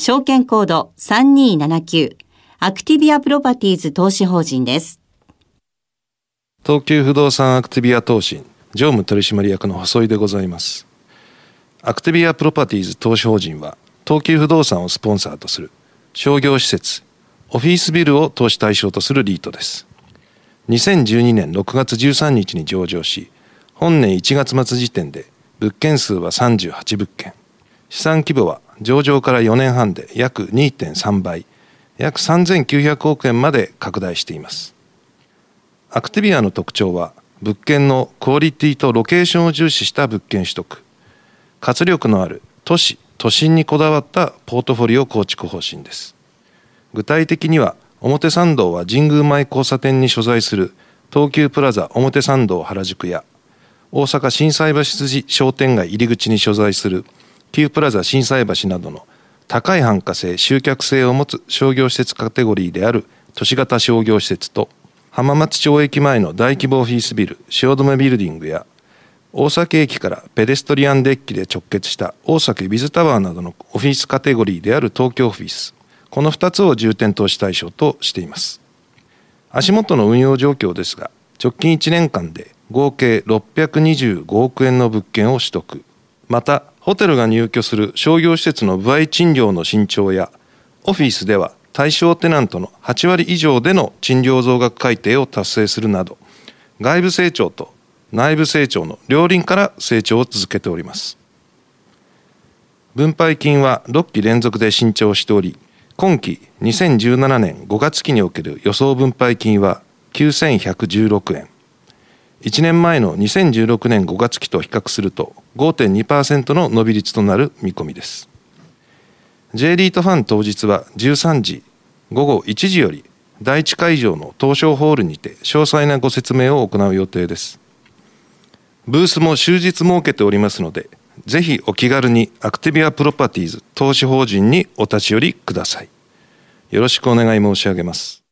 証券コード3279アクティビアプロパティーズ投資法人です。東急不動産アクティビア投資常務取締役の細井でございます。アクティビアプロパティーズ投資法人は東急不動産をスポンサーとする商業施設、オフィスビルを投資対象とするリートです。2012年6月13日に上場し、本年1月末時点で物件数は38物件。資産規模は上場から4年半で約2.3倍、約3900億円まで拡大しています。アクティビアの特徴は物件のクオリティとロケーションを重視した物件取得、活力のある都市、都心にこだわったポートフォリオ構築方針です。具体的には表参道は神宮前交差点に所在する東急プラザ表参道原宿や大阪心斎橋筋商店街入り口に所在する旧プラザ心斎橋などの高い繁華性集客性を持つ商業施設カテゴリーである都市型商業施設と浜松町駅前の大規模オフィスビル汐留ビルディングや大崎駅からペデストリアンデッキで直結した大崎ビズタワーなどのオフィスカテゴリーである東京オフィス。この2つを重点投資対象としています足元の運用状況ですが直近1年間で合計625億円の物件を取得。またホテルが入居する商業施設の歩合賃料の伸長やオフィスでは対象テナントの8割以上での賃料増額改定を達成するなど外部成長と内部成長の両輪から成長を続けております。分配金は6期連続で伸長しており今期2017年5月期における予想分配金は9116円。1年前の2016年5月期と比較すると5.2%の伸び率となる見込みです。J リートファン当日は13時午後1時より第一会場の東証ホールにて詳細なご説明を行う予定です。ブースも終日設けておりますのでぜひお気軽にアクティビアプロパティーズ投資法人にお立ち寄りください。よろしくお願い申し上げます。